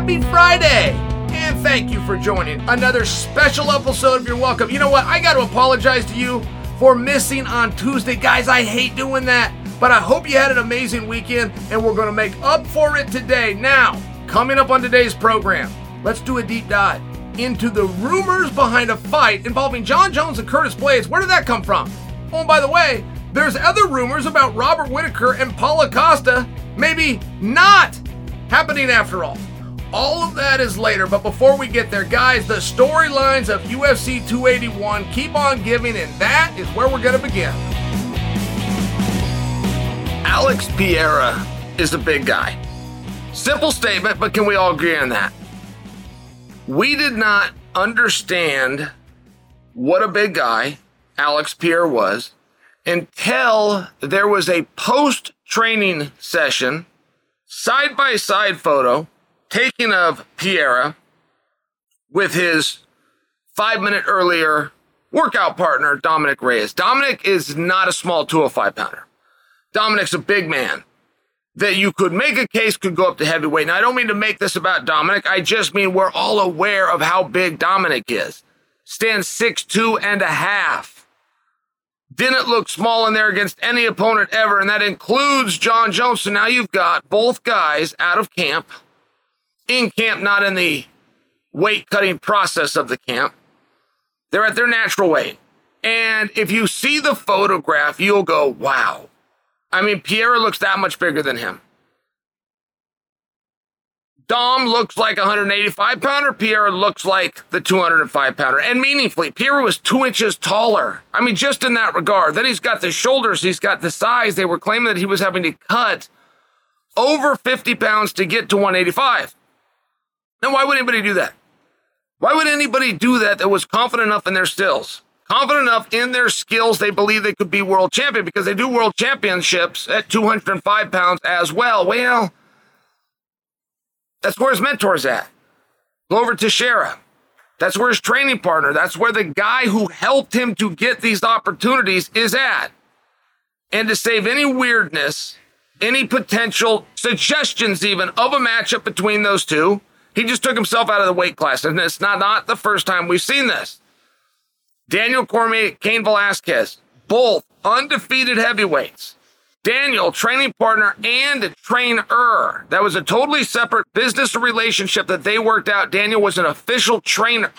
happy Friday! And thank you for joining another special episode of You're Welcome. You know what? I got to apologize to you for missing on Tuesday. Guys, I hate doing that, but I hope you had an amazing weekend and we're going to make up for it today. Now, coming up on today's program, let's do a deep dive into the rumors behind a fight involving Jon Jones and Curtis Blaydes. Where did that come from? Oh, and by the way, there's other rumors about Robert Whittaker and Paulo Costa maybe not happening after all. All of that is later, but before we get there, guys, the storylines of UFC 281 keep on giving, and that is where we're going to begin. Alex Pereira is a big guy. Simple statement, but can we all agree on that? We did not understand what a big guy Alex Pereira was until there was a post training session, side by side photo taken of Pereira with his five minute earlier workout partner, Dominick Reyes. Dominick is not a small 205 pounder. Dominick's a big man that you could make a case could go up to heavyweight. Now, I don't mean to make this about Dominick. I just mean we're all aware of how big Dominick is. Stands six two and a half. Didn't look small in there against any opponent ever, and that includes Jon Jones. So now you've got both guys out of camp in camp, not in the weight cutting process of the camp. They're at their natural weight. And if you see the photograph, you'll go, wow. I mean, Pereira looks that much bigger than him. Dom looks like a 185 pounder. Pereira looks like the 205 pounder. And meaningfully, Pereira was two inches taller. I mean, just in that regard. Then he's got the shoulders, he's got the size. They were claiming that he was having to cut over 50 pounds to get to 185. Now, why would anybody do that? Why would anybody do that that was confident enough in their skills? Confident enough in their skills, they believe they could be world champion because they do world championships at 205 pounds as well. Well, that's where his mentor's at. Glover Teixeira. That's where his training partner, that's where the guy who helped him to get these opportunities is at. And to save any weirdness, any potential suggestions even of a matchup between those two, he just took himself out of the weight class, and it's not, not the first time we've seen this. Daniel Cormier, Cain Velasquez, both undefeated heavyweights. Daniel, training partner and trainer. That was a totally separate business relationship that they worked out. Daniel was an official trainer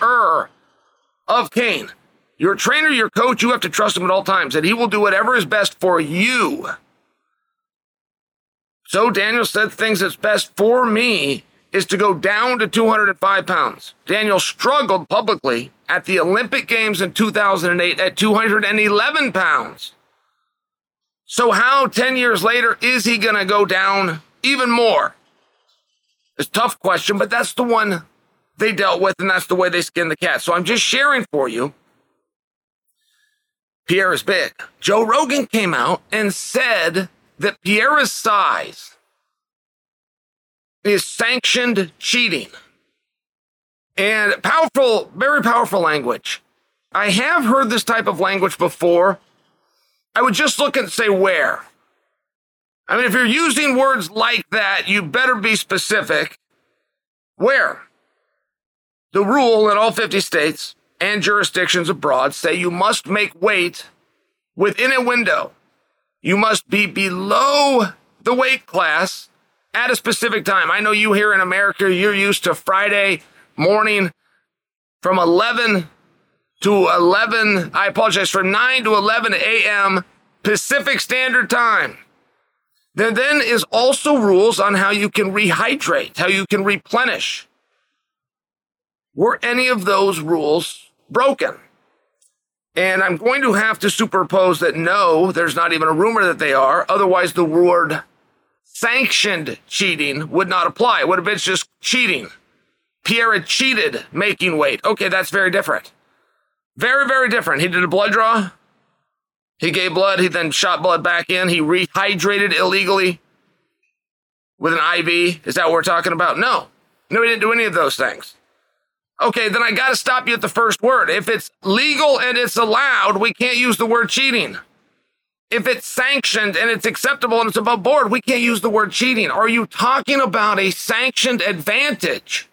of Cain. Your trainer, your coach, you have to trust him at all times, and he will do whatever is best for you. So Daniel said things that's best for me is to go down to 205 pounds. Daniel struggled publicly at the Olympic Games in 2008 at 211 pounds. So, how 10 years later is he going to go down even more? It's a tough question, but that's the one they dealt with, and that's the way they skinned the cat. So, I'm just sharing for you. Pereira is big. Joe Rogan came out and said that Pereira's size is sanctioned cheating. And powerful, very powerful language. I have heard this type of language before. I would just look and say where. I mean, if you're using words like that, you better be specific. Where? The rule in all 50 states and jurisdictions abroad say you must make weight within a window. You must be below the weight class at a specific time. I know you here in America, you're used to Friday morning from 11 to 11. I apologize, from 9 to 11 a.m. Pacific Standard Time. There then is also rules on how you can rehydrate, how you can replenish. Were any of those rules broken? And I'm going to have to superpose that no, there's not even a rumor that they are. Otherwise, the word sanctioned cheating would not apply. It would have been just cheating. Pereira had cheated making weight. Okay, that's very different. Very, very different. He did a blood draw. He gave blood. He then shot blood back in. He rehydrated illegally with an IV. Is that what we're talking about? No. No, he didn't do any of those things. Okay, then I got to stop you at the first word. If it's legal and it's allowed, we can't use the word cheating. If it's sanctioned and it's acceptable and it's above board, we can't use the word cheating. Are you talking about a sanctioned advantage?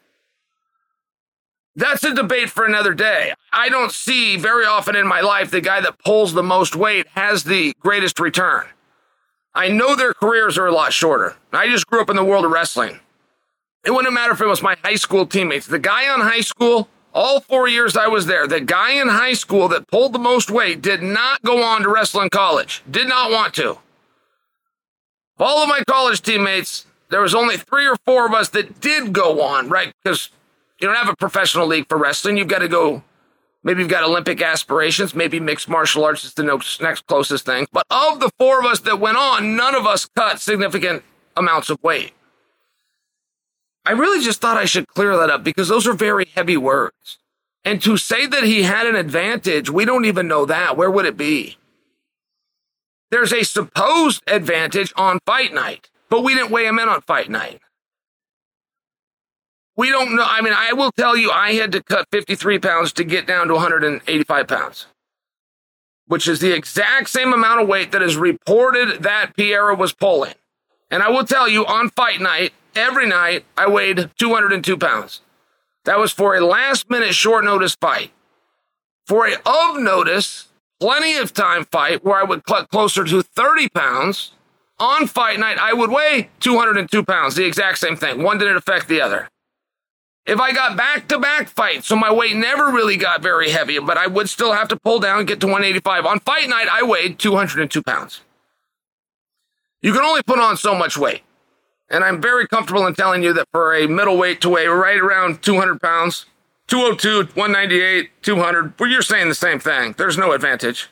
That's a debate for another day. I don't see very often in my life the guy that pulls the most weight has the greatest return. I know their careers are a lot shorter. I just grew up in the world of wrestling. It wouldn't matter if it was my high school teammates. The guy on high school, all four years I was there, the guy in high school that pulled the most weight did not go on to wrestle in college. Did not want to. All of my college teammates, there was only three or four of us that did go on, right? Because you don't have a professional league for wrestling. You've got to go. Maybe you've got Olympic aspirations. Maybe mixed martial arts is the next closest thing. But of the four of us that went on, none of us cut significant amounts of weight. I really just thought I should clear that up because those are very heavy words. And to say that he had an advantage, we don't even know that. Where would it be? There's a supposed advantage on fight night, but we didn't weigh him in on fight night. We don't know. I mean, I will tell you, I had to cut 53 pounds to get down to 185 pounds, which is the exact same amount of weight that is reported that Pereira was pulling. And I will tell you, on fight night, every night, I weighed 202 pounds. That was for a last minute short notice fight. For a of notice, plenty of time fight where I would cut closer to 30 pounds. On fight night, I would weigh 202 pounds, the exact same thing. One didn't affect the other. If I got back to back fights, so my weight never really got very heavy, but I would still have to pull down and get to 185. On fight night, I weighed 202 pounds. You can only put on so much weight. And I'm very comfortable in telling you that for a middleweight to weigh right around 200 pounds, 202, 198, 200, well, you're saying the same thing. There's no advantage.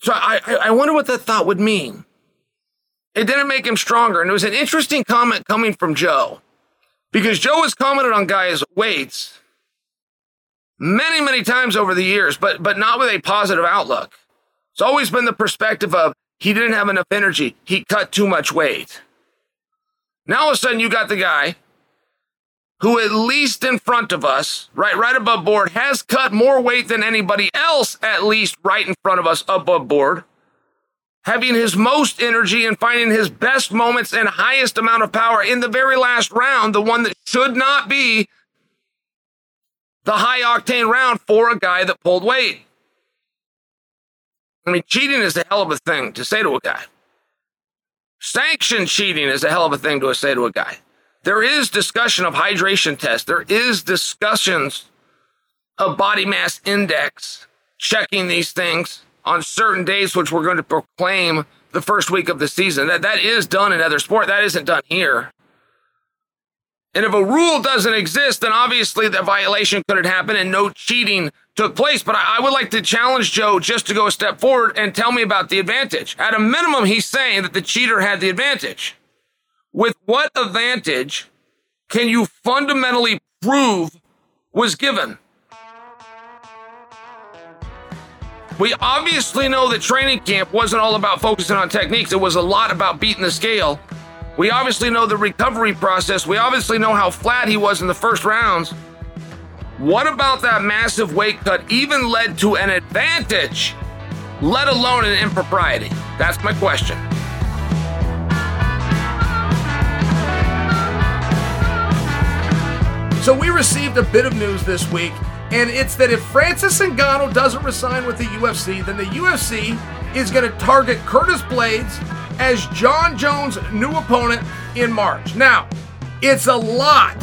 So I, I wonder what that thought would mean. It didn't make him stronger. And it was an interesting comment coming from Joe because Joe has commented on guys' weights many, many times over the years, but, but not with a positive outlook. It's always been the perspective of he didn't have enough energy. He cut too much weight. Now all of a sudden you got the guy who at least in front of us, right, right above board, has cut more weight than anybody else, at least right in front of us above board, having his most energy and finding his best moments and highest amount of power in the very last round, the one that should not be the high octane round for a guy that pulled weight. I mean, cheating is a hell of a thing to say to a guy. Sanction cheating is a hell of a thing to say to a guy. There is discussion of hydration tests. There is discussions of body mass index, checking these things on certain days, which we're going to proclaim the first week of the season. That, that is done in other sport. That isn't done here. And if a rule doesn't exist, then obviously the violation couldn't happen and no cheating took place. But I, I, would like to challenge Joe just to go a step forward and tell me about the advantage. At a minimum, he's saying that the cheater had the advantage. With what advantage can you fundamentally prove was given? We obviously know that training camp wasn't all about focusing on techniques. It was a lot about beating the scale. We obviously know the recovery process. We obviously know how flat he was in the first rounds. What about that massive weight cut even led to an advantage, let alone an impropriety? That's my question. So we received a bit of news this week, and it's that if Francis Ngannou doesn't resign with the UFC, then the UFC is going to target Curtis Blaydes as Jon Jones' new opponent in March. Now, it's a lot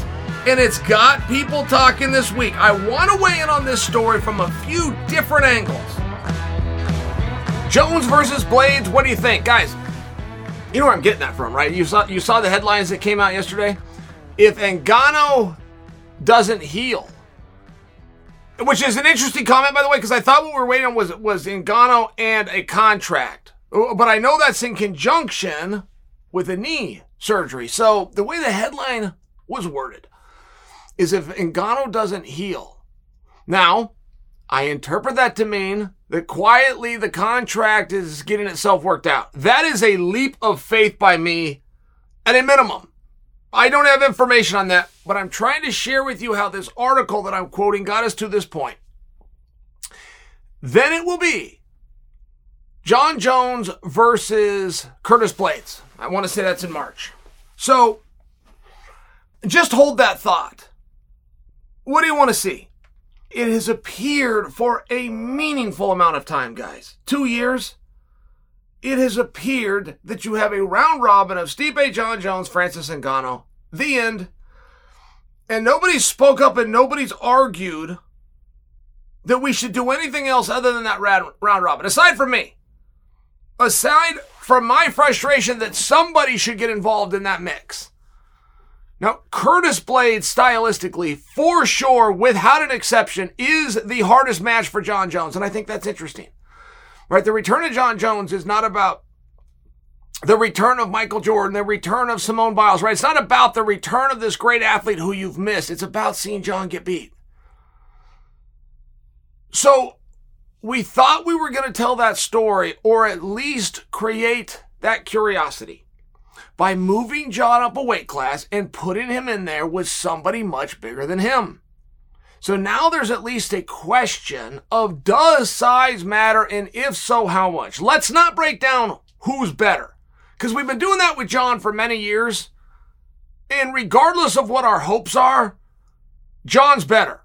and it's got people talking this week. I want to weigh in on this story from a few different angles. Jones versus Blaydes, what do you think, guys? You know where I'm getting that from, right? You saw you saw the headlines that came out yesterday. If Ngannou doesn't heal, which is an interesting comment, by the way, because I thought what we were waiting on was was Ngannou and a contract, uh, but I know that's in conjunction with a knee surgery. So the way the headline was worded, is if Ngannou doesn't heal. Now, I interpret that to mean that quietly the contract is getting itself worked out. That is a leap of faith by me at a minimum. I don't have information on that, but I'm trying to share with you how this article that I'm quoting got us to this point. Then it will be Jon Jones versus Curtis Blaydes. I want to say that's in March. So just hold that thought. What do you want to see? It has appeared for a meaningful amount of time, guys. Two years. It has appeared that you have a round robin of Stipe, Jon Jones, Francis Ngannou. The end. And nobody spoke up and nobody's argued that we should do anything else other than that round, round robin, aside from me. Aside from my frustration that somebody should get involved in that mix. Now, Curtis Blaydes, stylistically, for sure, without an exception, is the hardest match for Jon Jones. And I think that's interesting. Right? The return of Jon Jones is not about the return of Michael Jordan, the return of Simone Biles, right? It's not about the return of this great athlete who you've missed. It's about seeing Jon get beat. So we thought we were going to tell that story or at least create that curiosity by moving Jon up a weight class and putting him in there with somebody much bigger than him. So now there's at least a question of does size matter and if so, how much? Let's not break down who's better because we've been doing that with Jon for many years. And regardless of what our hopes are, Jon's better.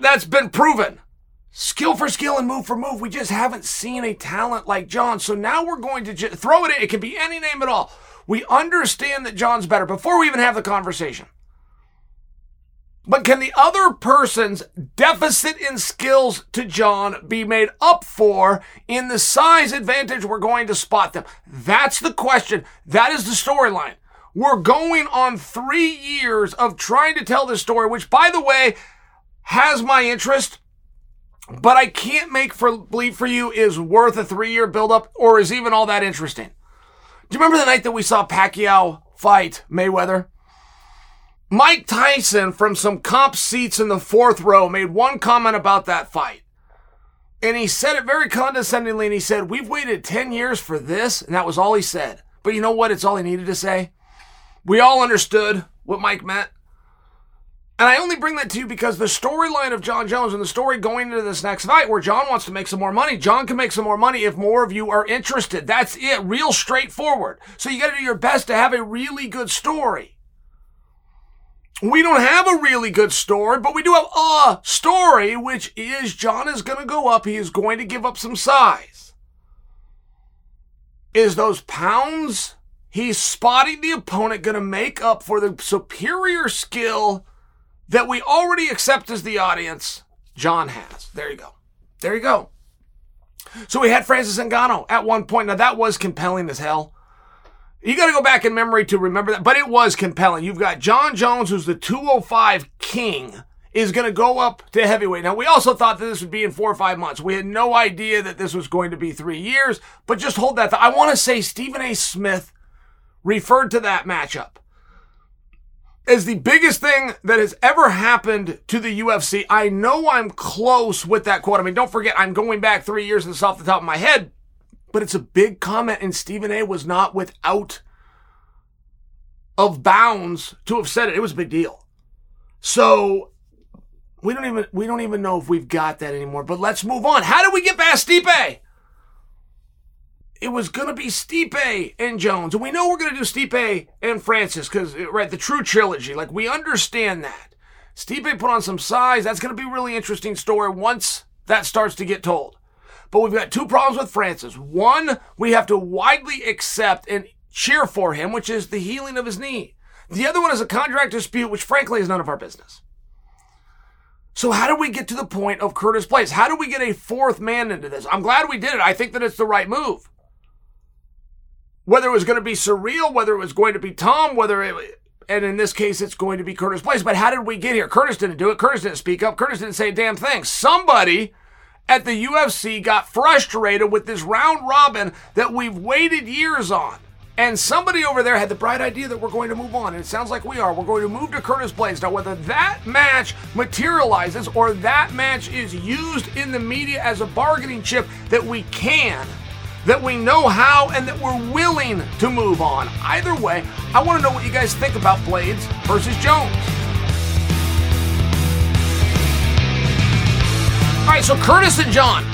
That's been proven. Skill for skill and move for move. We just haven't seen a talent like Jon. So now we're going to j- throw it in. It can be any name at all. We understand that Jon's better before we even have the conversation. But can the other person's deficit in skills to Jon be made up for in the size advantage we're going to spot them? That's the question. That is the storyline. We're going on three years of trying to tell this story, which, by the way, has my interest, but I can't make for believe for you is worth a three year buildup or is even all that interesting. Do you remember the night that we saw Pacquiao fight Mayweather? Mike Tyson from some comp seats in the fourth row made one comment about that fight. And he said it very condescendingly and he said, We've waited 10 years for this. And that was all he said. But you know what? It's all he needed to say. We all understood what Mike meant. And I only bring that to you because the storyline of Jon Jones and the story going into this next fight where Jon wants to make some more money, Jon can make some more money if more of you are interested. That's it. Real straightforward. So you got to do your best to have a really good story. We don't have a really good story, but we do have a story, which is Jon is going to go up. He is going to give up some size. Is those pounds he's spotting the opponent going to make up for the superior skill that we already accept as the audience Jon has? There you go. There you go. So we had Francis Ngannou at one point. Now that was compelling as hell. You got to go back in memory to remember that, but it was compelling. You've got Jon Jones, who's the 205 king, is going to go up to heavyweight. Now, we also thought that this would be in four or five months. We had no idea that this was going to be three years, but just hold that. Th- I want to say Stephen A. Smith referred to that matchup as the biggest thing that has ever happened to the UFC. I know I'm close with that quote. I mean, don't forget, I'm going back three years and it's off the top of my head, but it's a big comment, and Stephen A was not without of bounds to have said it. It was a big deal. So we don't even we don't even know if we've got that anymore. But let's move on. How do we get past Stipe? It was gonna be Stipe and Jones, and we know we're gonna do Stipe and Francis because uh, right the true trilogy. Like we understand that. Stipe put on some size. That's gonna be a really interesting story once that starts to get told. But we've got two problems with Francis. One, we have to widely accept and cheer for him, which is the healing of his knee. The other one is a contract dispute, which frankly is none of our business. So how do we get to the point of Curtis Blaydes? How do we get a fourth man into this? I'm glad we did it. I think that it's the right move. Whether it was going to be Ciryl, whether it was going to be Tom, whether it, and in this case, it's going to be Curtis Blaydes. But how did we get here? Curtis didn't do it. Curtis didn't speak up. Curtis didn't say a damn thing. Somebody at the UFC got frustrated with this round robin that we've waited years on. And somebody over there had the bright idea that we're going to move on. And it sounds like we are. We're going to move to Curtis Blaydes. Now, whether that match materializes or that match is used in the media as a bargaining chip that we can, that we know how, and that we're willing to move on. Either way, I want to know what you guys think about Blaydes versus Jones. All right, so Curtis and Jon,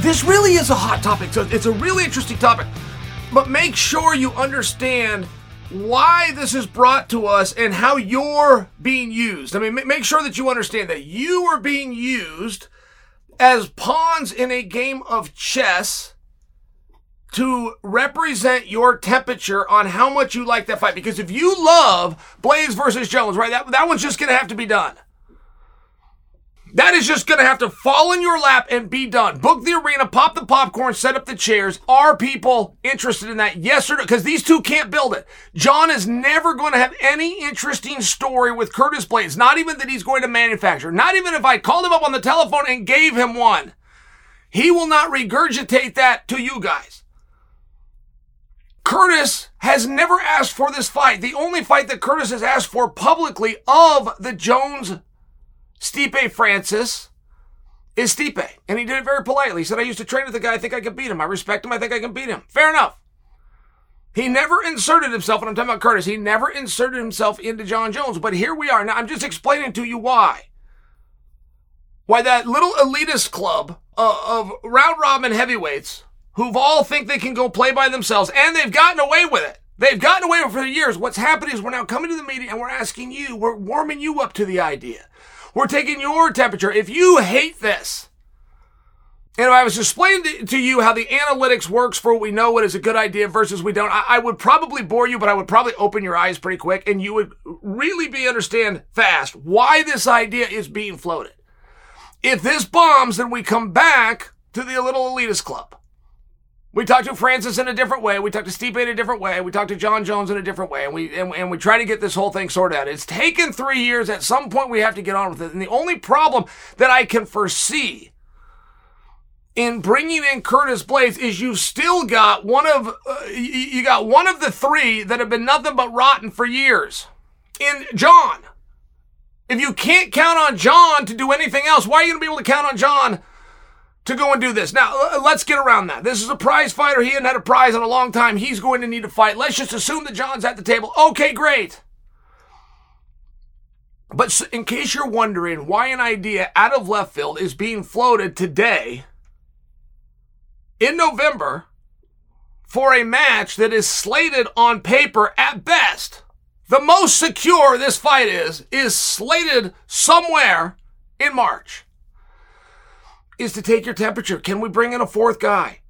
this really is a hot topic. So it's a really interesting topic. But make sure you understand why this is brought to us and how you're being used. I mean, make sure that you understand that you are being used as pawns in a game of chess to represent your temperature on how much you like that fight. Because if you love Blaydes versus Jones, right, that, that one's just going to have to be done. That is just going to have to fall in your lap and be done. Book the arena, pop the popcorn, set up the chairs. Are people interested in that? Yes or no? Because these two can't build it. Jon is never going to have any interesting story with Curtis Blaydes. Not even that he's going to manufacture. Not even if I called him up on the telephone and gave him one. He will not regurgitate that to you guys. Curtis has never asked for this fight. The only fight that Curtis has asked for publicly of the Jones Stipe Francis is Stipe. And he did it very politely. He said, I used to train with the guy. I think I can beat him. I respect him. I think I can beat him. Fair enough. He never inserted himself, and I'm talking about Curtis, he never inserted himself into Jon Jones. But here we are. Now, I'm just explaining to you why. Why that little elitist club uh, of round robin heavyweights who've all think they can go play by themselves, and they've gotten away with it. They've gotten away with it for years. What's happening is we're now coming to the media and we're asking you, we're warming you up to the idea. We're taking your temperature. If you hate this, and if I was explaining to you how the analytics works for what we know what is a good idea versus we don't, I, I, would probably bore you, but I would probably open your eyes pretty quick and you would really be understand fast why this idea is being floated. If this bombs, then we come back to the little elitist club. We talked to Francis in a different way. We talked to Stipe in a different way. We talked to Jon Jones in a different way. And we, and, and we try to get this whole thing sorted out. It's taken three years. At some point, we have to get on with it. And the only problem that I can foresee in bringing in Curtis Blaydes is you've still got one of, uh, you got one of the three that have been nothing but rotten for years. In Jon, If you can't count on Jon to do anything else, why are you going to be able to count on Jon to go and do this. Now, let's get around that. This is a prize fighter. He hadn't had a prize in a long time. He's going to need to fight. Let's just assume that Jon's at the table. Okay, great. But in case you're wondering why an idea out of left field is being floated today in November for a match that is slated on paper at best, the most secure this fight is, is slated somewhere in March is to take your temperature. Can we bring in a fourth guy?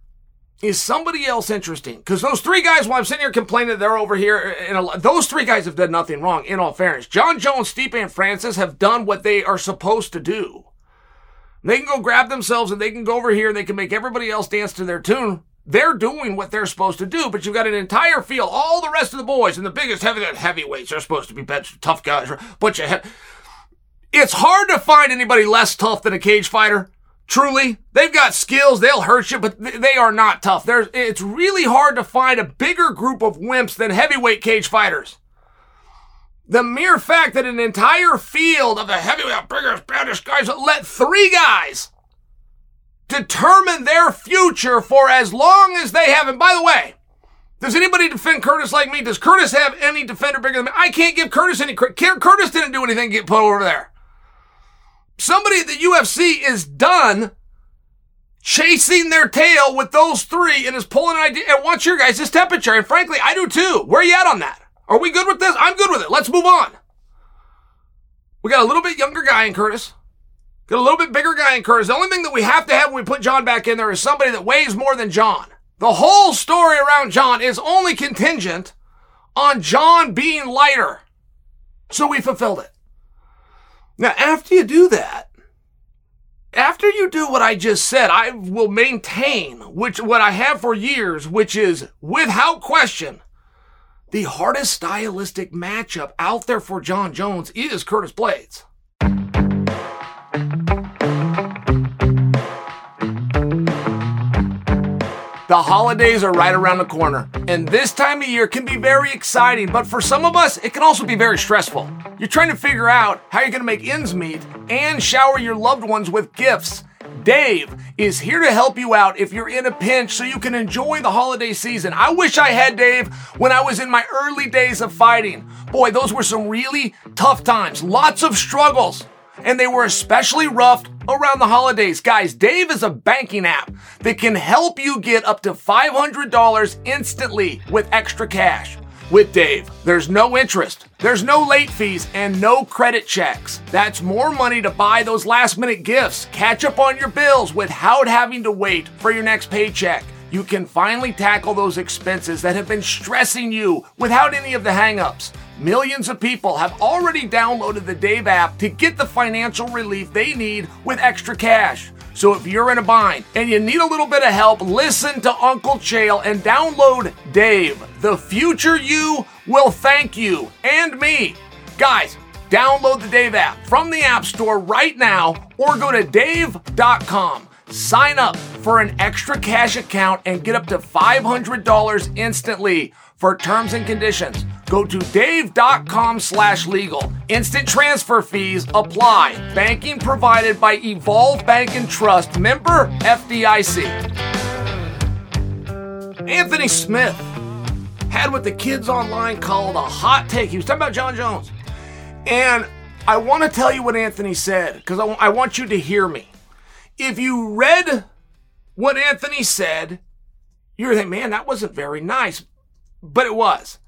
Is somebody else interesting? Because those three guys, while I'm sitting here complaining that they're over here, uh, and those three guys have done nothing wrong, in all fairness. Jon Jones, Stipe, and Francis have done what they are supposed to do. They can go grab themselves and they can go over here and they can make everybody else dance to their tune. They're doing what they're supposed to do, but you've got an entire field, all the rest of the boys and the biggest heavy heavyweights are supposed to be tough guys, bunch of he- It's hard to find anybody less tough than a cage fighter. Truly, they've got skills. They'll hurt you, but they are not tough. There's, it's really hard to find a bigger group of wimps than heavyweight cage fighters. The mere fact that an entire field of the heavyweight, biggest, baddest guys let three guys determine their future for as long as they have. And by the way, does anybody defend Curtis like me? Does Curtis have any defender bigger than me? I can't give Curtis any credit. Curtis didn't do anything to get put over there. Somebody at the UFC is done chasing their tail with those three and is pulling an idea and wants your guys' temperature. And frankly, I do too. Where are you at on that? Are we good with this? I'm good with it. Let's move on. We got a little bit younger guy in Curtis. Got a little bit bigger guy in Curtis. The only thing that we have to have when we put Jon back in there is somebody that weighs more than Jon. The whole story around Jon is only contingent on Jon being lighter. So we fulfilled it. Now, after you do that, after you do what I just said, I will maintain which what I have for years, which is without question, the hardest stylistic matchup out there for Jon Jones is Curtis Blaydes. The holidays are right around the corner, and this time of year can be very exciting, but for some of us, it can also be very stressful. You're trying to figure out how you're going to make ends meet and shower your loved ones with gifts. Dave is here to help you out if you're in a pinch so you can enjoy the holiday season. I wish I had Dave when I was in my early days of fighting. Boy, those were some really tough times, lots of struggles, and they were especially rough around the holidays. Guys, Dave is a banking app that can help you get up to $500 instantly with extra cash. With Dave, there's no interest, there's no late fees, and no credit checks. That's more money to buy those last minute gifts, catch up on your bills without having to wait for your next paycheck. You can finally tackle those expenses that have been stressing you without any of the hangups. Millions of people have already downloaded the Dave app to get the financial relief they need with extra cash. So if you're in a bind and you need a little bit of help, listen to Uncle Chael and download Dave. The future you will thank you and me. Guys, download the Dave app from the App Store right now or go to dave.com. Sign up for an extra cash account and get up to $500 instantly. For terms and conditions, go to dave.com slash legal. Instant transfer fees apply. Banking provided by Evolve Bank and Trust, member FDIC. Anthony Smith had what the kids online called a hot take. He was talking about Jon Jones. And I want to tell you what Anthony said because I, I want you to hear me. If you read what Anthony said, you're thinking, man, that wasn't very nice. But it was.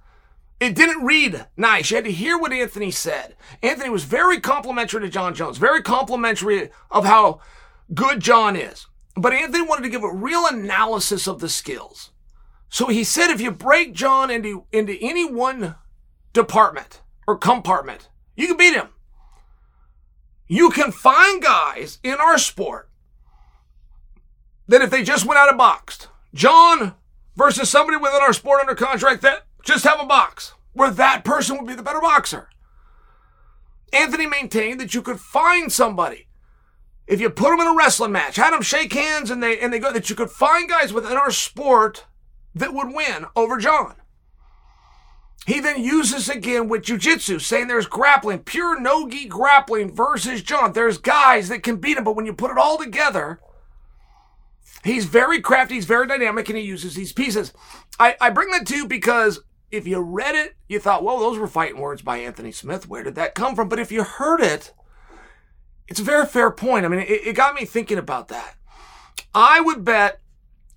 It didn't read nice. You had to hear what Anthony said. Anthony was very complimentary to Jon Jones, very complimentary of how good Jon is. But Anthony wanted to give a real analysis of the skills. So he said if you break Jon into, into any one department or compartment, you can beat him. You can find guys in our sport that if they just went out and boxed, Jon versus somebody within our sport under contract that just have a box, where that person would be the better boxer. Anthony maintained that you could find somebody if you put them in a wrestling match, had them shake hands, and they and they go that you could find guys within our sport that would win over Jon. He then uses again with jujitsu, saying there's grappling, pure no-gi grappling versus Jon. There's guys that can beat him, but when you put it all together, he's very crafty, he's very dynamic, and he uses these pieces. I, I bring that to you because if you read it, you thought, well, those were fighting words by Anthony Smith. Where did that come from? But if you heard it, it's a very fair point. I mean, it, it got me thinking about that. I would bet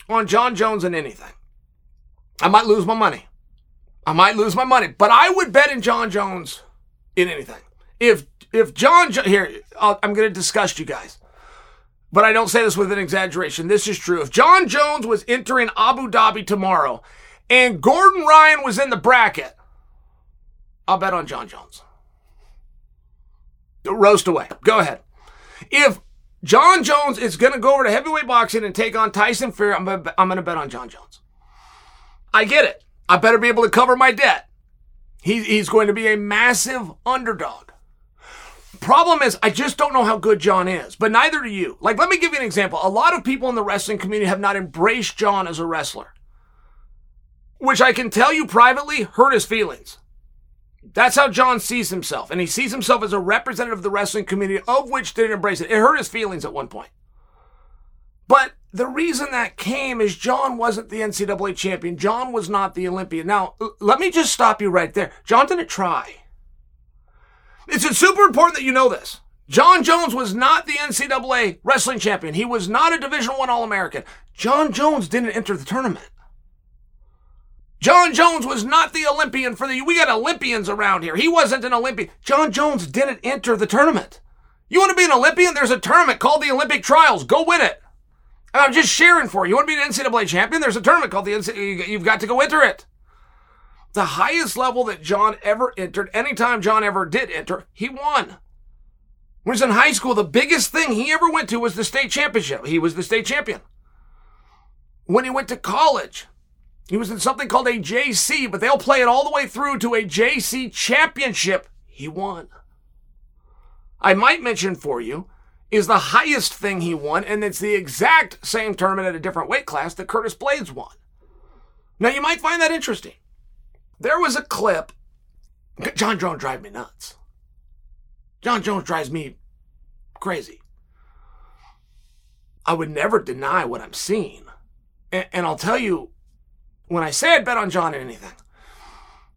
on Jon Jones in anything. I might lose my money. I might lose my money, but I would bet in Jon Jones in anything. If if Jon here, i am going to disgust you guys, but I don't say this with an exaggeration. This is true. If Jon Jones was entering Abu Dhabi tomorrow, and Gordon Ryan was in the bracket, I'll bet on Jon Jones. Roast away. Go ahead. If Jon Jones is going to go over to heavyweight boxing and take on Tyson Fury, I'm going to bet on Jon Jones. I get it. I better be able to cover my debt. He, he's going to be a massive underdog. Problem is, I just don't know how good Jon is, but neither do you. Like, let me give you an example. A lot of people in the wrestling community have not embraced Jon as a wrestler, which I can tell you privately hurt his feelings. That's how Jon sees himself. And he sees himself as a representative of the wrestling community, of which didn't embrace it. It hurt his feelings at one point. But the reason that came is Jon wasn't the NCAA champion. Jon was not the Olympian. Now, let me just stop you right there. Jon didn't try. It's super important that you know this. Jon Jones was not the NCAA wrestling champion. He was not a Division One All American. Jon Jones didn't enter the tournament. Jon Jones was not the Olympian for the. We got Olympians around here. He wasn't an Olympian. Jon Jones didn't enter the tournament. You want to be an Olympian? There's a tournament called the Olympic Trials. Go win it. I'm just sharing for you. You want to be an NCAA champion? There's a tournament called the NCAA. You've got to go enter it. The highest level that Jon ever entered, anytime Jon ever did enter, he won. When he was in high school, the biggest thing he ever went to was the state championship. He was the state champion. When he went to college, he was in something called a JC, but they'll play it all the way through to a JC championship. He won. I might mention for you is the highest thing he won, and it's the exact same tournament at a different weight class that Curtis Blaydes won. Now you might find that interesting. There was a clip. Jon Jones drives me nuts. Jon Jones drives me crazy. I would never deny what I'm seeing. And, and I'll tell you when I say I'd bet on Jon in anything,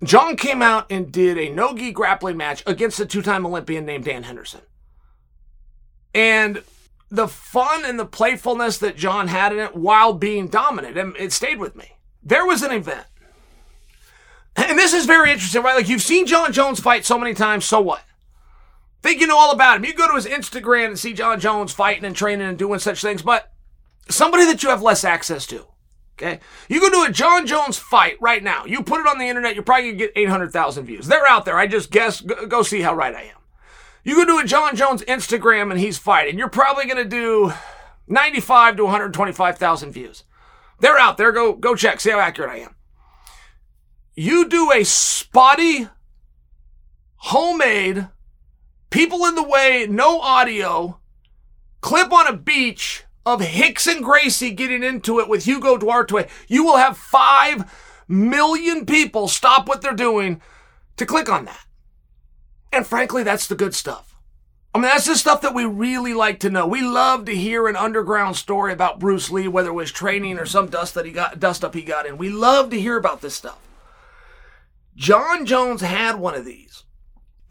Jon came out and did a no gi grappling match against a two time Olympian named Dan Henderson. And the fun and the playfulness that Jon had in it while being dominant. And it stayed with me. There was an event. And this is very interesting, right? Like you've seen Jon Jones fight so many times, so what? Think you know all about him. You go to his Instagram and see Jon Jones fighting and training and doing such things, but somebody that you have less access to. Okay. You go do a Jon Jones fight right now. You put it on the internet, you're probably going to get 800,000 views. They're out there. I just guess. Go see how right I am. You go do a Jon Jones Instagram and he's fighting. You're probably going to do 95 to 125,000 views. They're out there. Go, go check. See how accurate I am. You do a spotty, homemade, people in the way, no audio, clip on a beach of Rickson Gracie getting into it with Hugo Duarte, you will have 5 million people stop what they're doing to click on that. And frankly, that's the good stuff. I mean, that's the stuff that we really like to know. We love to hear an underground story about Bruce Lee, whether it was training or some dust that he got, dust up he got in. We love to hear about this stuff. Jon Jones had one of these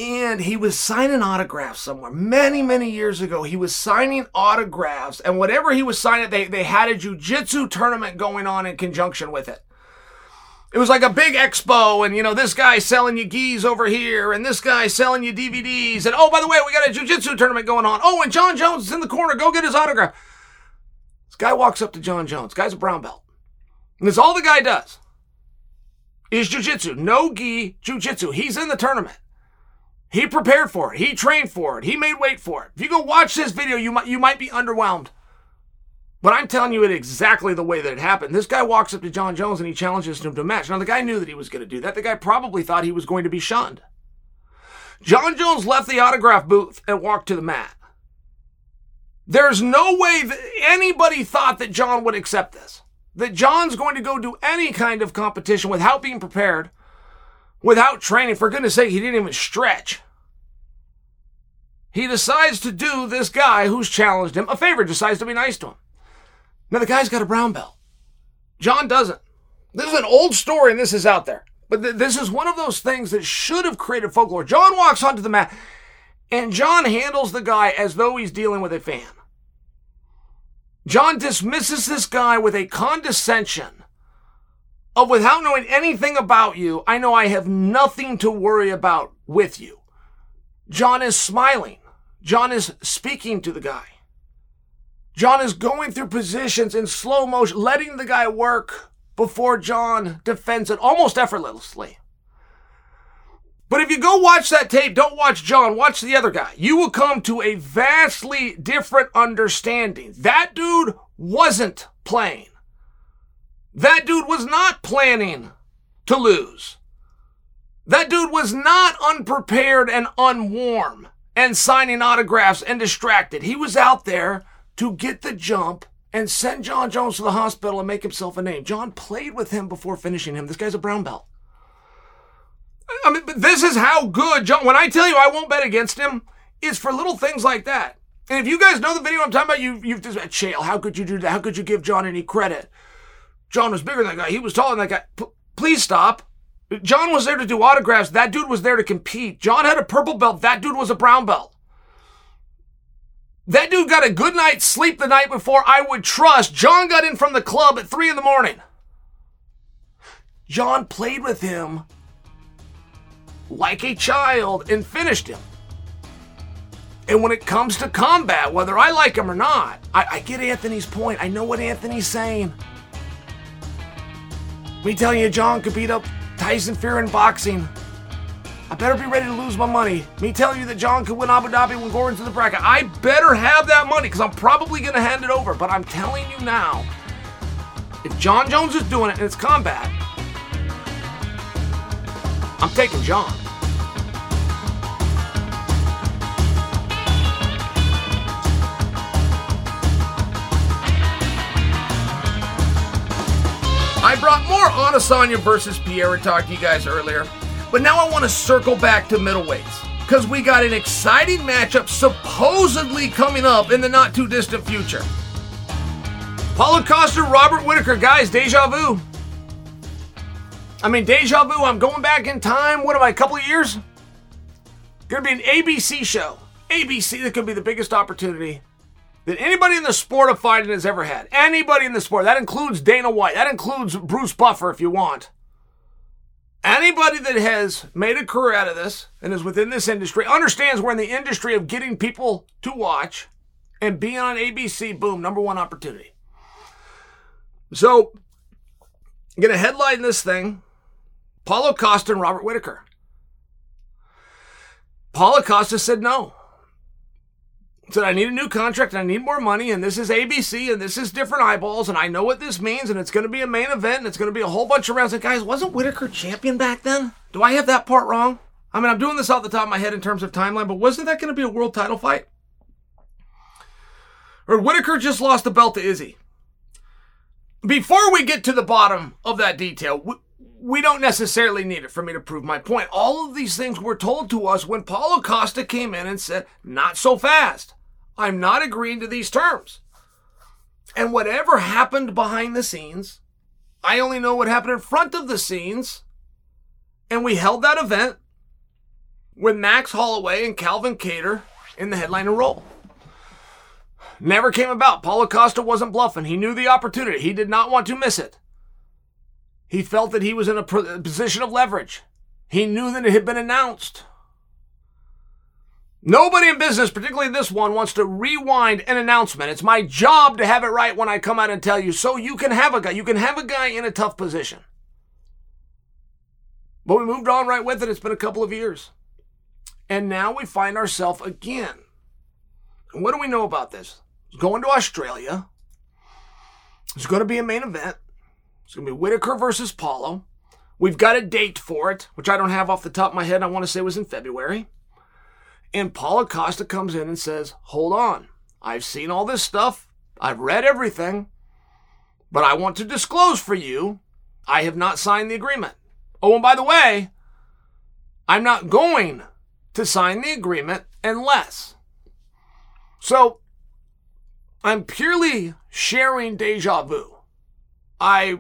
and he was signing autographs somewhere. Many many years ago he was signing autographs and whatever he was signing they, they had a jiu-jitsu tournament going on in conjunction with it. It was like a big expo and you know this guy selling you gis over here and this guy selling you dvds and oh by the way we got a jiu-jitsu tournament going on. Oh and jon jones is in the corner. Go get his autograph. This guy walks up to jon jones. Guy's a brown belt. And that's all the guy does is jiu-jitsu. No gi jiu-jitsu. He's in the tournament he prepared for it. He trained for it. He made weight for it. If you go watch this video, you might you might be underwhelmed. But I'm telling you it exactly the way that it happened. This guy walks up to Jon Jones and he challenges him to a match. Now the guy knew that he was going to do that. The guy probably thought he was going to be shunned. Jon Jones left the autograph booth and walked to the mat. There's no way that anybody thought that Jon would accept this. That Jon's going to go do any kind of competition without being prepared without training. For goodness sake, he didn't even stretch. He decides to do this guy who's challenged him a favor, decides to be nice to him. Now, the guy's got a brown belt. Jon doesn't. This is an old story and this is out there. But th- this is one of those things that should have created folklore. Jon walks onto the mat and Jon handles the guy as though he's dealing with a fan. Jon dismisses this guy with a condescension of without knowing anything about you, I know I have nothing to worry about with you. Jon is smiling. Jon is speaking to the guy. Jon is going through positions in slow motion, letting the guy work before Jon defends it almost effortlessly. But if you go watch that tape, don't watch Jon, watch the other guy. You will come to a vastly different understanding. That dude wasn't playing. That dude was not planning to lose. That dude was not unprepared and unwarm and signing autographs and distracted. He was out there to get the jump and send Jon Jones to the hospital and make himself a name. Jon played with him before finishing him. This guy's a brown belt. I mean, this is how good Jon. When I tell you I won't bet against him, it's for little things like that. And if you guys know the video I'm talking about, you, you've just, Chael, how could you do that? How could you give Jon any credit? Jon was bigger than that guy. He was taller than that guy. P- please stop. Jon was there to do autographs. That dude was there to compete. Jon had a purple belt. That dude was a brown belt. That dude got a good night's sleep the night before I would trust. Jon got in from the club at three in the morning. Jon played with him like a child and finished him. And when it comes to combat, whether I like him or not, I, I get Anthony's point. I know what Anthony's saying. Me telling you Jon could beat up Tyson Fury in boxing. I better be ready to lose my money. Me telling you that Jon could win Abu Dhabi when Gordon's in the bracket. I better have that money because I'm probably going to hand it over. But I'm telling you now, if Jon Jones is doing it and it's combat, I'm taking Jon. I brought more Adesanya versus Pereira talked to you guys earlier, but now I want to circle back to middleweights because we got an exciting matchup supposedly coming up in the not too distant future. Paulo Costa, Robert Whittaker, guys, deja vu. I mean, deja vu. I'm going back in time. What am I? A couple of years? Gonna be an ABC show. ABC. That could be the biggest opportunity that anybody in the sport of fighting has ever had. Anybody in the sport. That includes Dana White. That includes Bruce Buffer, if you want. Anybody that has made a career out of this and is within this industry understands we're in the industry of getting people to watch and being on ABC, boom, number one opportunity. So, I'm going to headline this thing Paulo Costa and Robert Whittaker. Paulo Costa said no said, I need a new contract and I need more money, and this is ABC and this is different eyeballs, and I know what this means, and it's going to be a main event, and it's going to be a whole bunch of rounds. And guys, wasn't Whittaker champion back then? Do I have that part wrong? I mean, I'm doing this off the top of my head in terms of timeline, but wasn't that going to be a world title fight? Or Whittaker just lost the belt to Izzy. Before we get to the bottom of that detail, we, we don't necessarily need it for me to prove my point. All of these things were told to us when Paulo Costa came in and said, not so fast. I'm not agreeing to these terms. And whatever happened behind the scenes, I only know what happened in front of the scenes. And we held that event with Max Holloway and Calvin Kattar in the headline and role. Never came about. Paulo Costa wasn't bluffing. He knew the opportunity. He did not want to miss it. He felt that he was in a position of leverage. He knew that it had been announced. Nobody in business, particularly this one, wants to rewind an announcement. It's my job to have it right when I come out and tell you so you can have a guy. You can have a guy in a tough position. But we moved on right with it. It's been a couple of years. And now we find ourselves again. And what do we know about this? It's going to Australia. It's going to be a main event. It's going to be Whittaker versus Paulo. We've got a date for it, which I don't have off the top of my head. I want to say was in February. And Paulo Costa comes in and says, Hold on. I've seen all this stuff. I've read everything. But I want to disclose for you, I have not signed the agreement. Oh, and by the way, I'm not going to sign the agreement unless. So, I'm purely sharing deja vu. I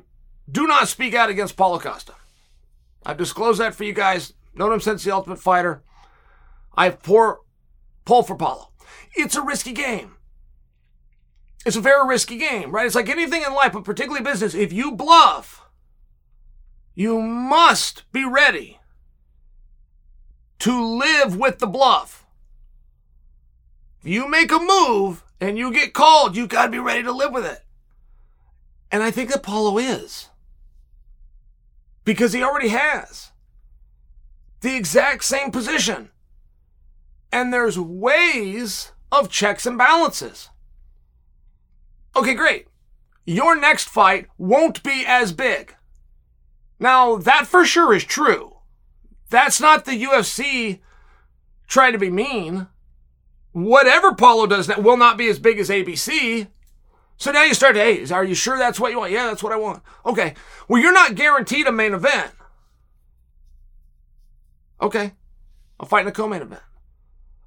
do not speak out against Paulo Costa. I've disclosed that for you guys. Known him since the Ultimate Fighter. I pour pull for Paulo. It's a risky game. It's a very risky game, right? It's like anything in life, but particularly business. If you bluff, you must be ready to live with the bluff. If you make a move and you get called, you got to be ready to live with it. And I think that Paulo is. Because he already has the exact same position. And there's ways of checks and balances. Okay, great. Your next fight won't be as big. Now, that for sure is true. That's not the UFC trying to be mean. Whatever Paulo does that will not be as big as ABC. So now you start to, hey, are you sure that's what you want? Yeah, that's what I want. Okay. Well, you're not guaranteed a main event. Okay. I'll fight in a co-main event.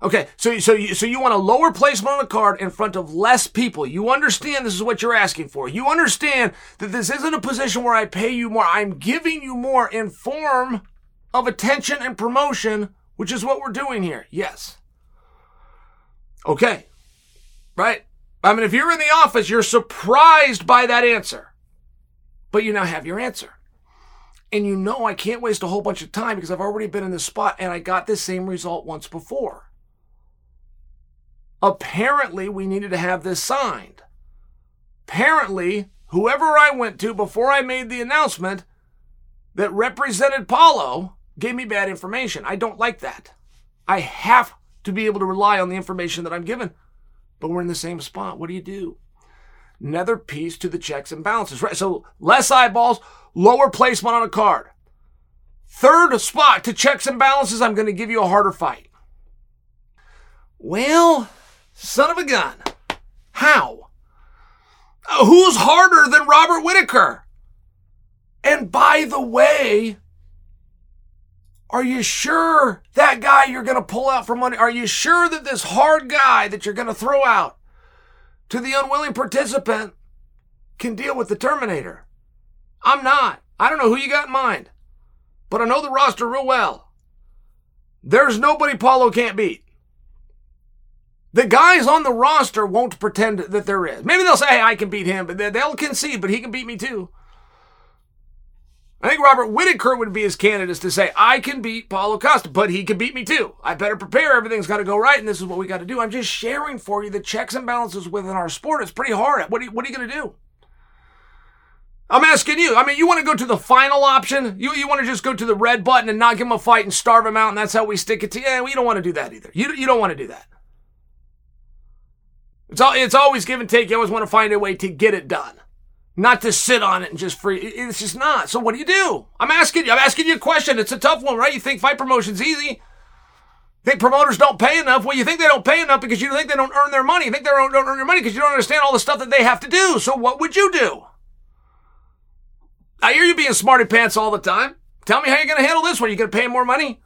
Okay, so so you, so you want a lower placement on the card in front of less people. You understand this is what you're asking for. You understand that this isn't a position where I pay you more. I'm giving you more in form of attention and promotion, which is what we're doing here. Yes. Okay. Right? I mean, if you're in the office, you're surprised by that answer. But you now have your answer. And you know I can't waste a whole bunch of time because I've already been in this spot and I got the same result once before. Apparently, we needed to have this signed. Apparently, whoever I went to before I made the announcement that represented Paulo gave me bad information. I don't like that. I have to be able to rely on the information that I'm given. But we're in the same spot. What do you do? Another piece to the checks and balances, right? So less eyeballs, lower placement on a card. Third spot to checks and balances, I'm going to give you a harder fight. Well, Son of a gun. How? Uh, who's harder than Robert Whittaker? And by the way, are you sure that guy you're going to pull out for money? Are you sure that this hard guy that you're going to throw out to the unwilling participant can deal with the Terminator? I'm not. I don't know who you got in mind, but I know the roster real well. There's nobody Paulo can't beat. The guys on the roster won't pretend that there is. Maybe they'll say, hey, I can beat him, but they'll concede, but he can beat me too. I think Robert Whittaker would be his candidate to say, I can beat Paulo Costa, but he can beat me too. I better prepare. Everything's got to go right, and this is what we got to do. I'm just sharing for you the checks and balances within our sport. It's pretty hard. What are you, you going to do? I'm asking you. I mean, you want to go to the final option? You, you want to just go to the red button and not give him a fight and starve him out, and that's how we stick it to you? Yeah, we don't want to do that either. You, you don't want to do that. It's, all, it's always give and take. You always want to find a way to get it done not to sit on it and just free. It's just not. So what do you do? I'm asking you. I'm asking you a question. It's a tough one, right? You think fight promotion's easy? Think promoters don't pay enough? Well, you think they don't pay enough because you think they don't earn their money. You think they don't, don't earn your money because you don't understand all the stuff that they have to do. So what would you do? I hear you being smarty pants all the time. Tell me how you're going to handle this one. Are You going to pay more money?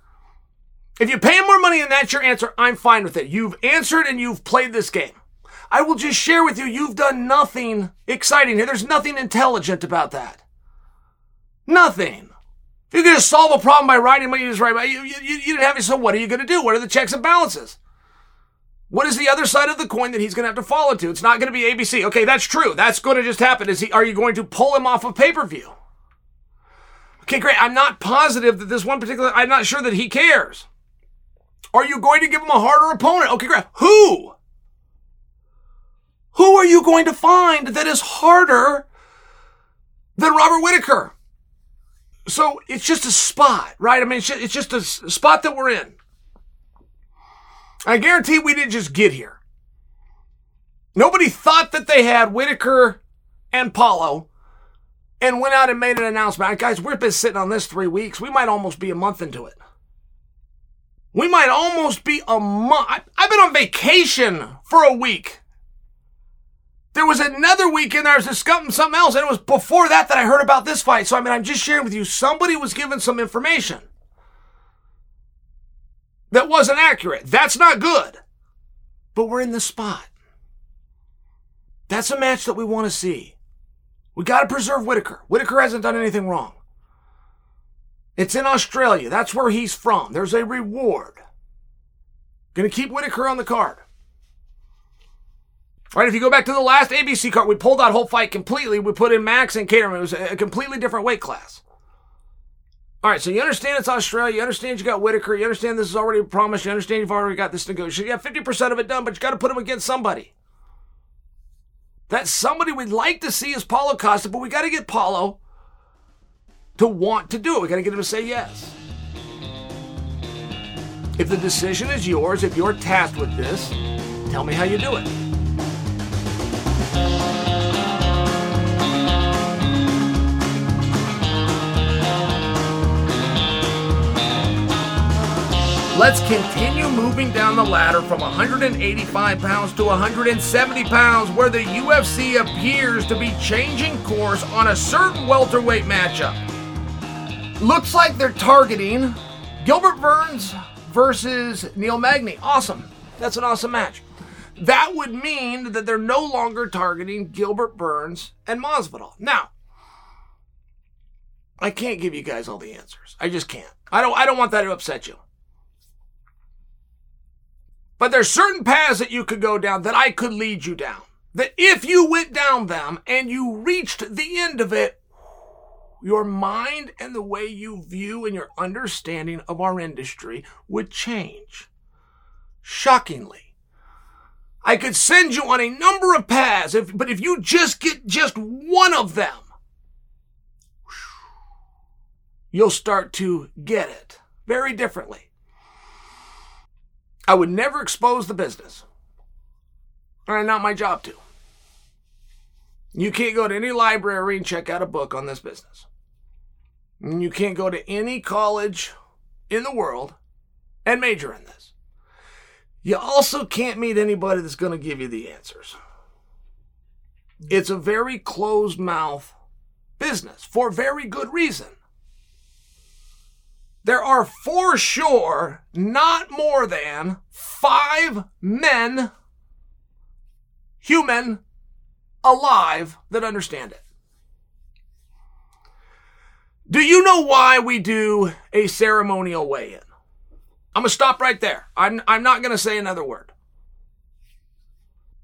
If you pay more money and that's your answer, I'm fine with it. You've answered and you've played this game. I will just share with you, you've done nothing exciting here. There's nothing intelligent about that. Nothing. If you're going to solve a problem by writing what you just write, you, you, you didn't have it. So what are you going to do? What are the checks and balances? What is the other side of the coin that he's going to have to fall into? It's not going to be ABC. Okay, that's true. That's going to just happen. Is he? Are you going to pull him off of pay per view? Okay, great. I'm not positive that this one particular. I'm not sure that he cares. Are you going to give him a harder opponent? Okay, great. Who? Who are you going to find that is harder than Robert Whittaker? So it's just a spot, right? I mean, it's just a spot that we're in. I guarantee we didn't just get here. Nobody thought that they had Whittaker and Paulo and went out and made an announcement. Guys, we've been sitting on this three weeks. We might almost be a month into it. We might almost be a month. I've been on vacation for a week. There was another weekend there was discussing something else, and it was before that that I heard about this fight. So I mean, I'm just sharing with you. Somebody was given some information that wasn't accurate. That's not good. But we're in the spot. That's a match that we want to see. We got to preserve Whittaker. Whittaker hasn't done anything wrong. It's in Australia. That's where he's from. There's a reward. Gonna keep Whittaker on the card. Right, if you go back to the last ABC card, we pulled that whole fight completely. We put in Max and Caterman. It was a completely different weight class. All right, so you understand it's Australia. You understand you got Whittaker. You understand this is already promised. You understand you've already got this negotiation. You got 50% of it done, but you got to put him against somebody. That somebody we'd like to see is Paulo Costa, but we got to get Paulo to want to do it. We got to get him to say yes. If the decision is yours, if you're tasked with this, tell me how you do it. Let's continue moving down the ladder from 185 pounds to 170 pounds, where the UFC appears to be changing course on a certain welterweight matchup. Looks like they're targeting Gilbert Burns versus Neil Magny. Awesome. That's an awesome match. That would mean that they're no longer targeting Gilbert Burns and Masvidal. Now, I can't give you guys all the answers. I just can't. I don't I don't want that to upset you. But there's certain paths that you could go down that I could lead you down. That if you went down them and you reached the end of it, your mind and the way you view and your understanding of our industry would change. Shockingly. I could send you on a number of paths, if, but if you just get just one of them, you'll start to get it very differently. I would never expose the business. Or not my job to. You can't go to any library and check out a book on this business. And you can't go to any college in the world and major in this. You also can't meet anybody that's going to give you the answers. It's a very closed mouth business for very good reason there are for sure not more than five men, human, alive that understand it. Do you know why we do a ceremonial weigh in? I'm going to stop right there. I'm, I'm not going to say another word.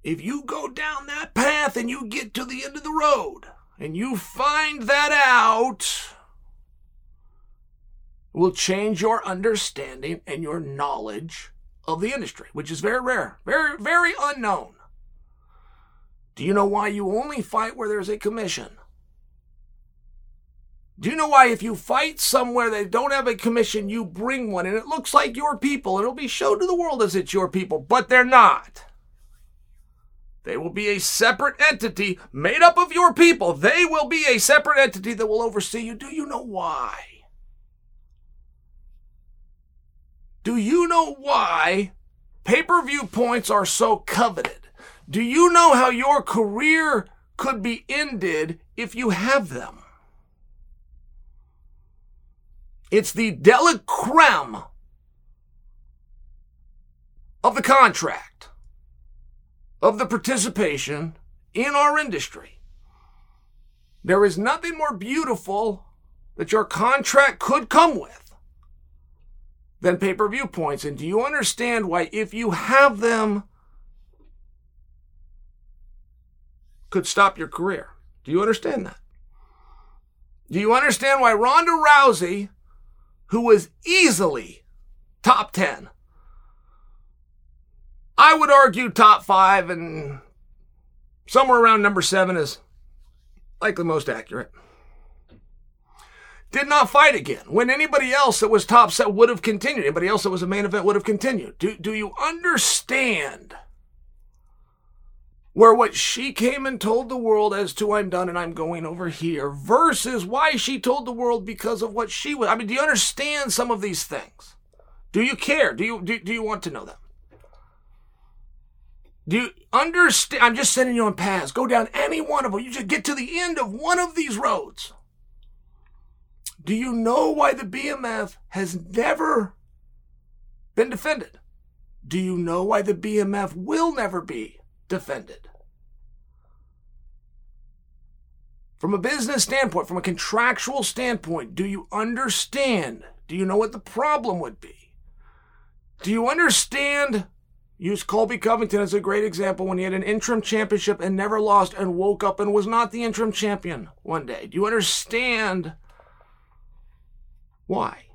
if you go down that path and you get to the end of the road and you find that out, will change your understanding and your knowledge of the industry, which is very rare, very, very unknown. Do you know why you only fight where there's a commission? Do you know why if you fight somewhere that don't have a commission, you bring one and it looks like your people? It'll be shown to the world as it's your people, but they're not. They will be a separate entity made up of your people. They will be a separate entity that will oversee you. Do you know why? Do you know why pay per view points are so coveted? Do you know how your career could be ended if you have them? It's the della creme of the contract, of the participation in our industry. There is nothing more beautiful that your contract could come with than pay per view points. And do you understand why, if you have them, could stop your career? Do you understand that? Do you understand why Ronda Rousey who was easily top 10. I would argue top five and somewhere around number seven is likely most accurate. Did not fight again when anybody else that was top set would have continued. Anybody else that was a main event would have continued. Do, do you understand where what she came and told the world as to I'm done and I'm going over here versus why she told the world because of what she was. I mean, do you understand some of these things? Do you care? Do you do, do you want to know them? Do you understand? I'm just sending you on paths. Go down any one of them. You just get to the end of one of these roads. Do you know why the BMF has never been defended? Do you know why the BMF will never be defended. From a business standpoint, from a contractual standpoint, do you understand? Do you know what the problem would be? Do you understand? Use Colby Covington as a great example when he had an interim championship and never lost and woke up and was not the interim champion one day. Do you understand why?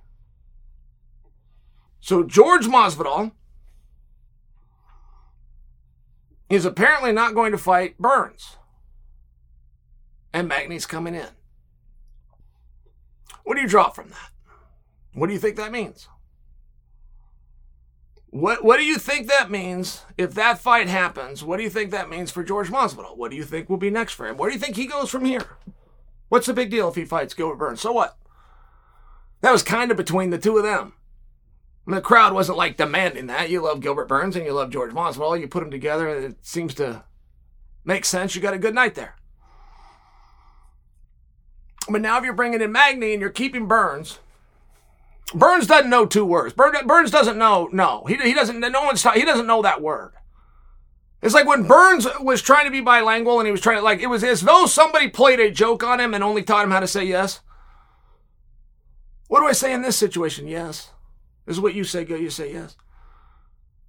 So George Masvidal is apparently not going to fight Burns. And Magny's coming in. What do you draw from that? What do you think that means? What what do you think that means if that fight happens? What do you think that means for George Masvidal? What do you think will be next for him? Where do you think he goes from here? What's the big deal if he fights Gilbert Burns? So what? That was kind of between the two of them. And the crowd wasn't like demanding that. You love Gilbert Burns and you love George Masvidal. You put them together, and it seems to make sense. You got a good night there. But now if you're bringing in Magny and you're keeping Burns, Burns doesn't know two words. Burns doesn't know no. He, he doesn't. No one's. Ta- he doesn't know that word. It's like when Burns was trying to be bilingual and he was trying to like it was as though somebody played a joke on him and only taught him how to say yes. What do I say in this situation? Yes. This is what you say, go. You say yes.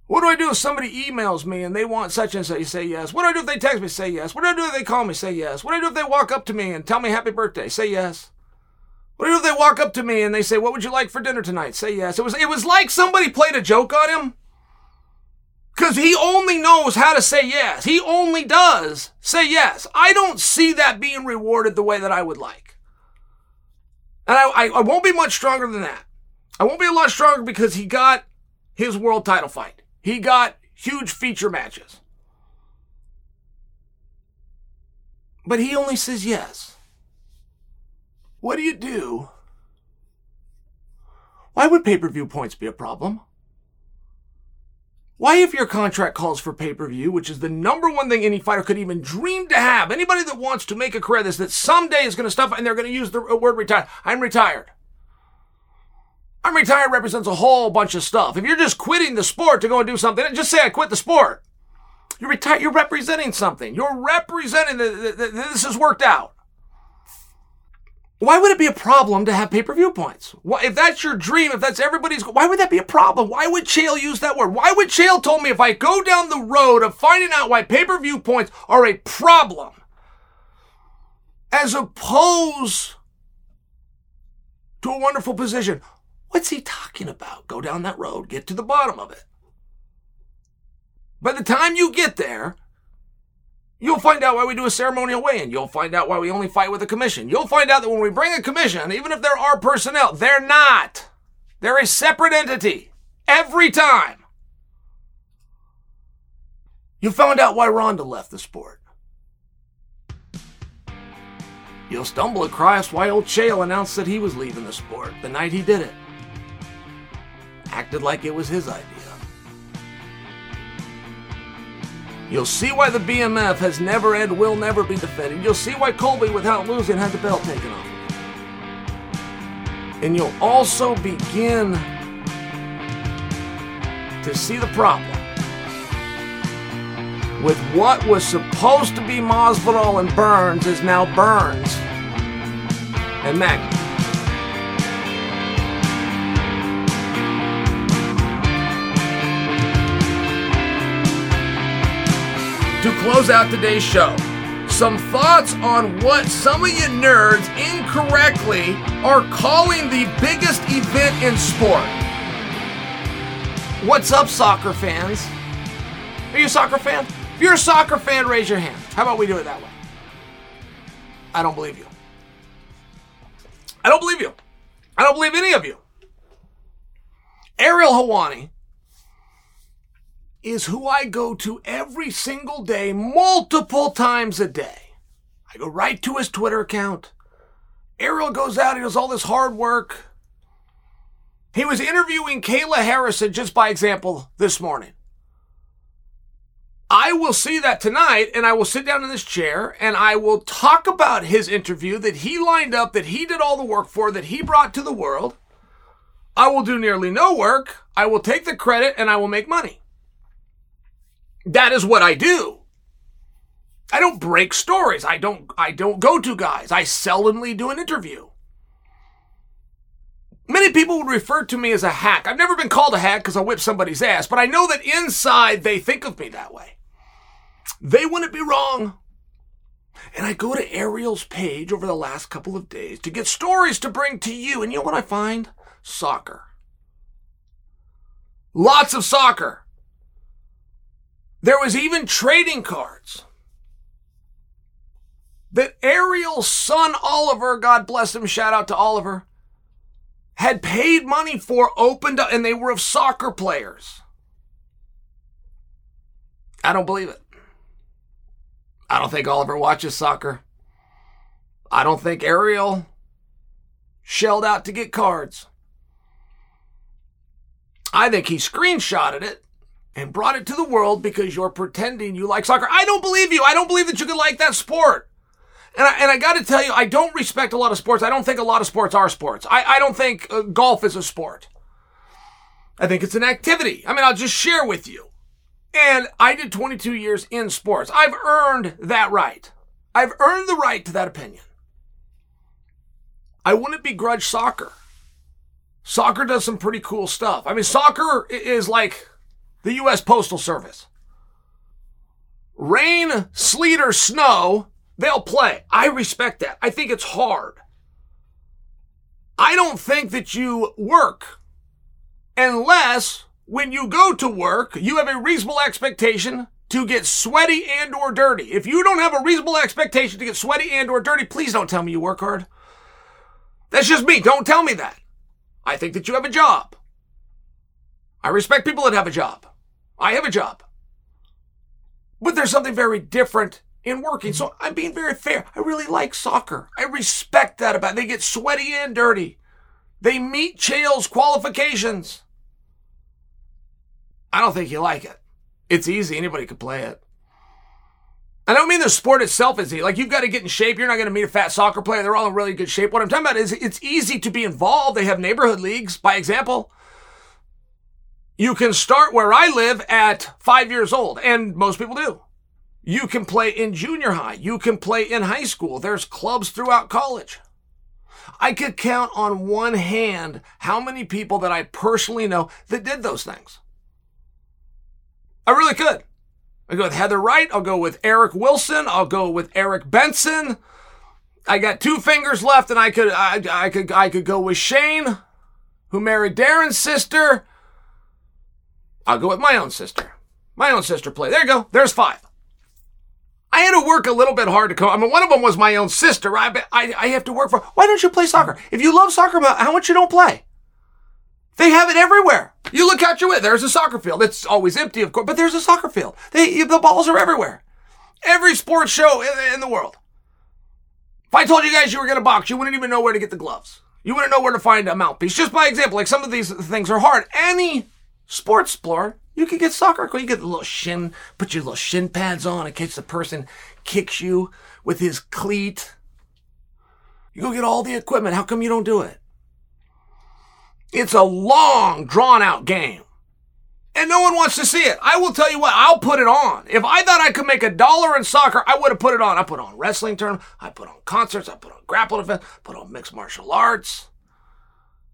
What do I do if somebody emails me and they want such and such? You say yes. What do I do if they text me? Say yes. What do I do if they call me? Say yes. What do I do if they walk up to me and tell me happy birthday? Say yes. What do I do if they walk up to me and they say, "What would you like for dinner tonight?" Say yes. It was it was like somebody played a joke on him. Cause he only knows how to say yes. He only does say yes. I don't see that being rewarded the way that I would like. And I, I, I won't be much stronger than that. I won't be a lot stronger because he got his world title fight. He got huge feature matches. But he only says yes. What do you do? Why would pay per view points be a problem? Why, if your contract calls for pay per view, which is the number one thing any fighter could even dream to have, anybody that wants to make a career this, that someday is going to stop and they're going to use the uh, word retire. I'm retired. I'm retired represents a whole bunch of stuff. If you're just quitting the sport to go and do something, just say I quit the sport. You're retired. You're representing something. You're representing that this has worked out. Why would it be a problem to have pay per view points? Why, if that's your dream, if that's everybody's, why would that be a problem? Why would Chael use that word? Why would Chael told me if I go down the road of finding out why pay per view points are a problem, as opposed to a wonderful position? What's he talking about? Go down that road, get to the bottom of it. By the time you get there, You'll find out why we do a ceremonial weigh-in. You'll find out why we only fight with a commission. You'll find out that when we bring a commission, even if there are personnel, they're not. They're a separate entity. Every time. You found out why Ronda left the sport. You'll stumble across why old Chael announced that he was leaving the sport the night he did it. Acted like it was his idea. You'll see why the BMF has never and will never be defended. You'll see why Colby, without losing, had the belt taken off. And you'll also begin to see the problem with what was supposed to be Masvidal and Burns is now Burns and Magny. To close out today's show. Some thoughts on what some of you nerds incorrectly are calling the biggest event in sport. What's up, soccer fans? Are you a soccer fan? If you're a soccer fan, raise your hand. How about we do it that way? I don't believe you. I don't believe you. I don't believe any of you. Ariel Helwani is who I go to every single day, multiple times a day. I go right to his Twitter account. Ariel goes out, he does all this hard work. He was interviewing Kayla Harrison, just by example, this morning. I will see that tonight and I will sit down in this chair and I will talk about his interview that he lined up, that he did all the work for, that he brought to the world. I will do nearly no work. I will take the credit and I will make money. That is what I do. I don't break stories. I don't I don't go to guys. I seldomly do an interview. Many people would refer to me as a hack. I've never been called a hack because I whip somebody's ass, but I know that inside they think of me that way. They wouldn't be wrong. And I go to Ariel's page over the last couple of days to get stories to bring to you. And you know what I find? Soccer. Lots of soccer. There was even trading cards that Ariel's son Oliver, God bless him, shout out to Oliver, had paid money for, opened up, and they were of soccer players. I don't believe it. I don't think Oliver watches soccer. I don't think Ariel shelled out to get cards. I think he screenshotted it and brought it to the world because you're pretending you like soccer. I don't believe you. I don't believe that you can like that sport. And I, and I got to tell you, I don't respect a lot of sports. I don't think a lot of sports are sports. I, I don't think uh, golf is a sport. I think it's an activity. I mean, I'll just share with you. And I did 22 years in sports. I've earned that right. I've earned the right to that opinion. I wouldn't begrudge soccer. Soccer does some pretty cool stuff. I mean, soccer is like the U.S. Postal Service. Rain, sleet, or snow, they'll play. I respect that. I think it's hard. I don't think that you work unless when you go to work, you have a reasonable expectation to get sweaty and or dirty. If you don't have a reasonable expectation to get sweaty and or dirty, please don't tell me you work hard. That's just me. Don't tell me that. I think that you have a job. I respect people that have a job. I have a job. But there's something very different in working. So mm-hmm. I'm being very fair. I really like soccer. I respect that about it. They get sweaty and dirty. They meet Chael's qualifications. I don't think you like it. It's easy. Anybody could play it. I don't mean the sport itself is easy. Like you've got to get in shape. You're not going to meet a fat soccer player. They're all in really good shape. What I'm talking about is it's easy to be involved. They have neighborhood leagues, by example. You can start where I live at five years old, and most people do. You can play in junior high. You can play in high school. There's clubs throughout college. I could count on one hand how many people that I personally know that did those things. I really could. I go with Heather Wright. I'll go with Eric Wilson. I'll go with Eric Benson. I got two fingers left, and I could I, I could I could go with Shane, who married Darren's sister. I'll go with my own sister. My own sister play. There you go. There's five. I had to work a little bit hard to come. I mean, one of them was my own sister. I, I, I have to work for. Why don't you play soccer? If you love soccer, how much you don't play? They have it everywhere. You look out your way. There's a soccer field. It's always empty, of course, but there's a soccer field. They, the balls are everywhere. Every sports show in, in the world. If I told you guys you were going to box, you wouldn't even know where to get the gloves. You wouldn't know where to find a mouthpiece. Just by example, like some of these things are hard. Any sports sport you can get soccer. You get a little shin, put your little shin pads on in case the person kicks you with his cleat. You go get all the equipment. How come you don't do it? It's a long, drawn out game. And no one wants to see it. I will tell you what, I'll put it on. If I thought I could make a dollar in soccer, I would have put it on. I put on wrestling tournament, I put on concerts, I put on grapple events, put on mixed martial arts.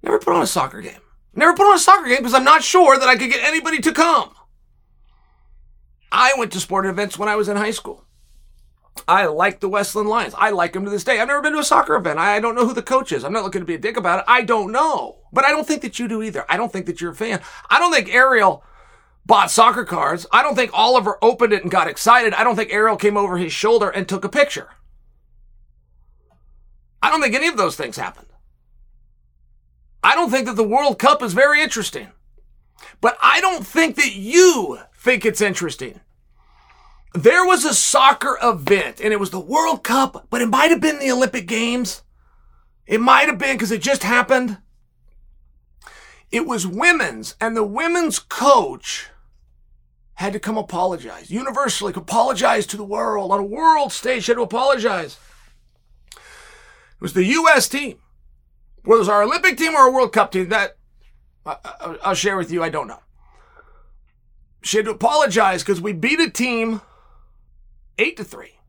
Never put on a soccer game. Never put on a soccer game because I'm not sure that I could get anybody to come. I went to sporting events when I was in high school. I like the West Linn Lions. I like them to this day. I've never been to a soccer event. I don't know who the coach is. I'm not looking to be a dick about it. I don't know. But I don't think that you do either. I don't think that you're a fan. I don't think Ariel bought soccer cards. I don't think Oliver opened it and got excited. I don't think Ariel came over his shoulder and took a picture. I don't think any of those things happened. I don't think that the World Cup is very interesting. But I don't think that you think it's interesting. There was a soccer event and it was the World Cup, but it might have been the Olympic Games. It might have been because it just happened. It was women's and the women's coach had to come apologize. Universally apologize to the world on a world stage. She had to apologize. It was the U.S. team. Whether it was our Olympic team or a World Cup team, that I'll share with you. I don't know. She had to apologize because we beat a team eight to three.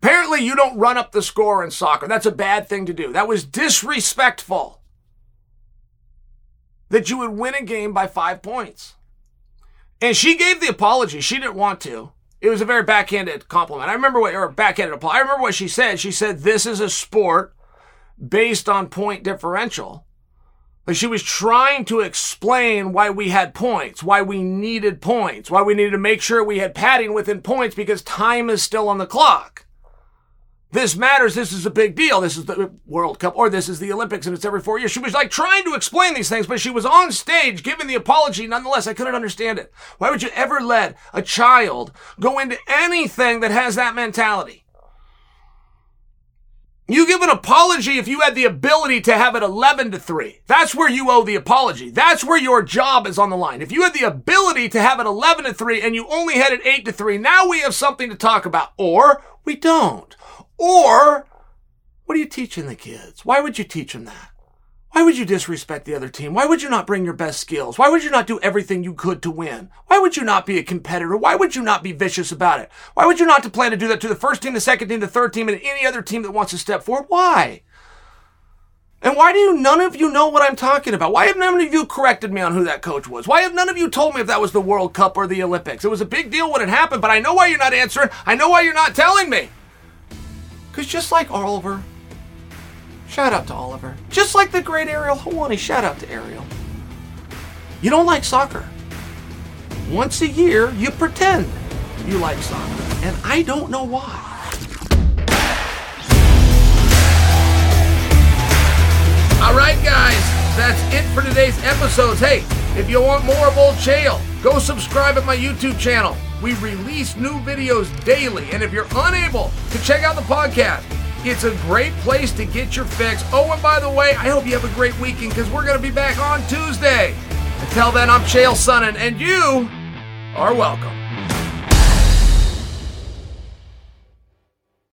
Apparently, you don't run up the score in soccer. That's a bad thing to do. That was disrespectful. That you would win a game by five points. And she gave the apology. She didn't want to. It was a very backhanded compliment. I remember what, or backhanded apology. I remember what she said. She said, This is a sport based on point differential. But she was trying to explain why we had points, why we needed points, why we needed to make sure we had padding within points because time is still on the clock. This matters. This is a big deal. This is the World Cup or this is the Olympics and it's every four years. She was like trying to explain these things, but she was on stage giving the apology nonetheless. I couldn't understand it. Why would you ever let a child go into anything that has that mentality? You give an apology if you had the ability to have it 11 to 3. That's where you owe the apology. That's where your job is on the line. If you had the ability to have it 11 to 3 and you only had it 8 to 3, now we have something to talk about. Or we don't. Or what are you teaching the kids? Why would you teach them that? Why would you disrespect the other team? Why would you not bring your best skills? Why would you not do everything you could to win? Why would you not be a competitor? Why would you not be vicious about it? Why would you not plan to do that to the first team, the second team, the third team, and any other team that wants to step forward? Why? And why do you, none of you know what I'm talking about? Why have none of you corrected me on who that coach was? Why have none of you told me if that was the World Cup or the Olympics? It was a big deal when it happened, but I know why you're not answering. I know why you're not telling me. Because just like Oliver, Shout out to Oliver. Just like the great Ariel Helwani. Shout out to Ariel. You don't like soccer. Once a year, you pretend you like soccer. And I don't know why. All right, guys. That's it for today's episodes. Hey, if you want more of Old Chael, go subscribe at my YouTube channel. We release new videos daily. And if you're unable to check out the podcast, it's a great place to get your fix. Oh, and by the way, I hope you have a great weekend because we're going to be back on Tuesday. Until then, I'm Chael Sonnen, and you are welcome.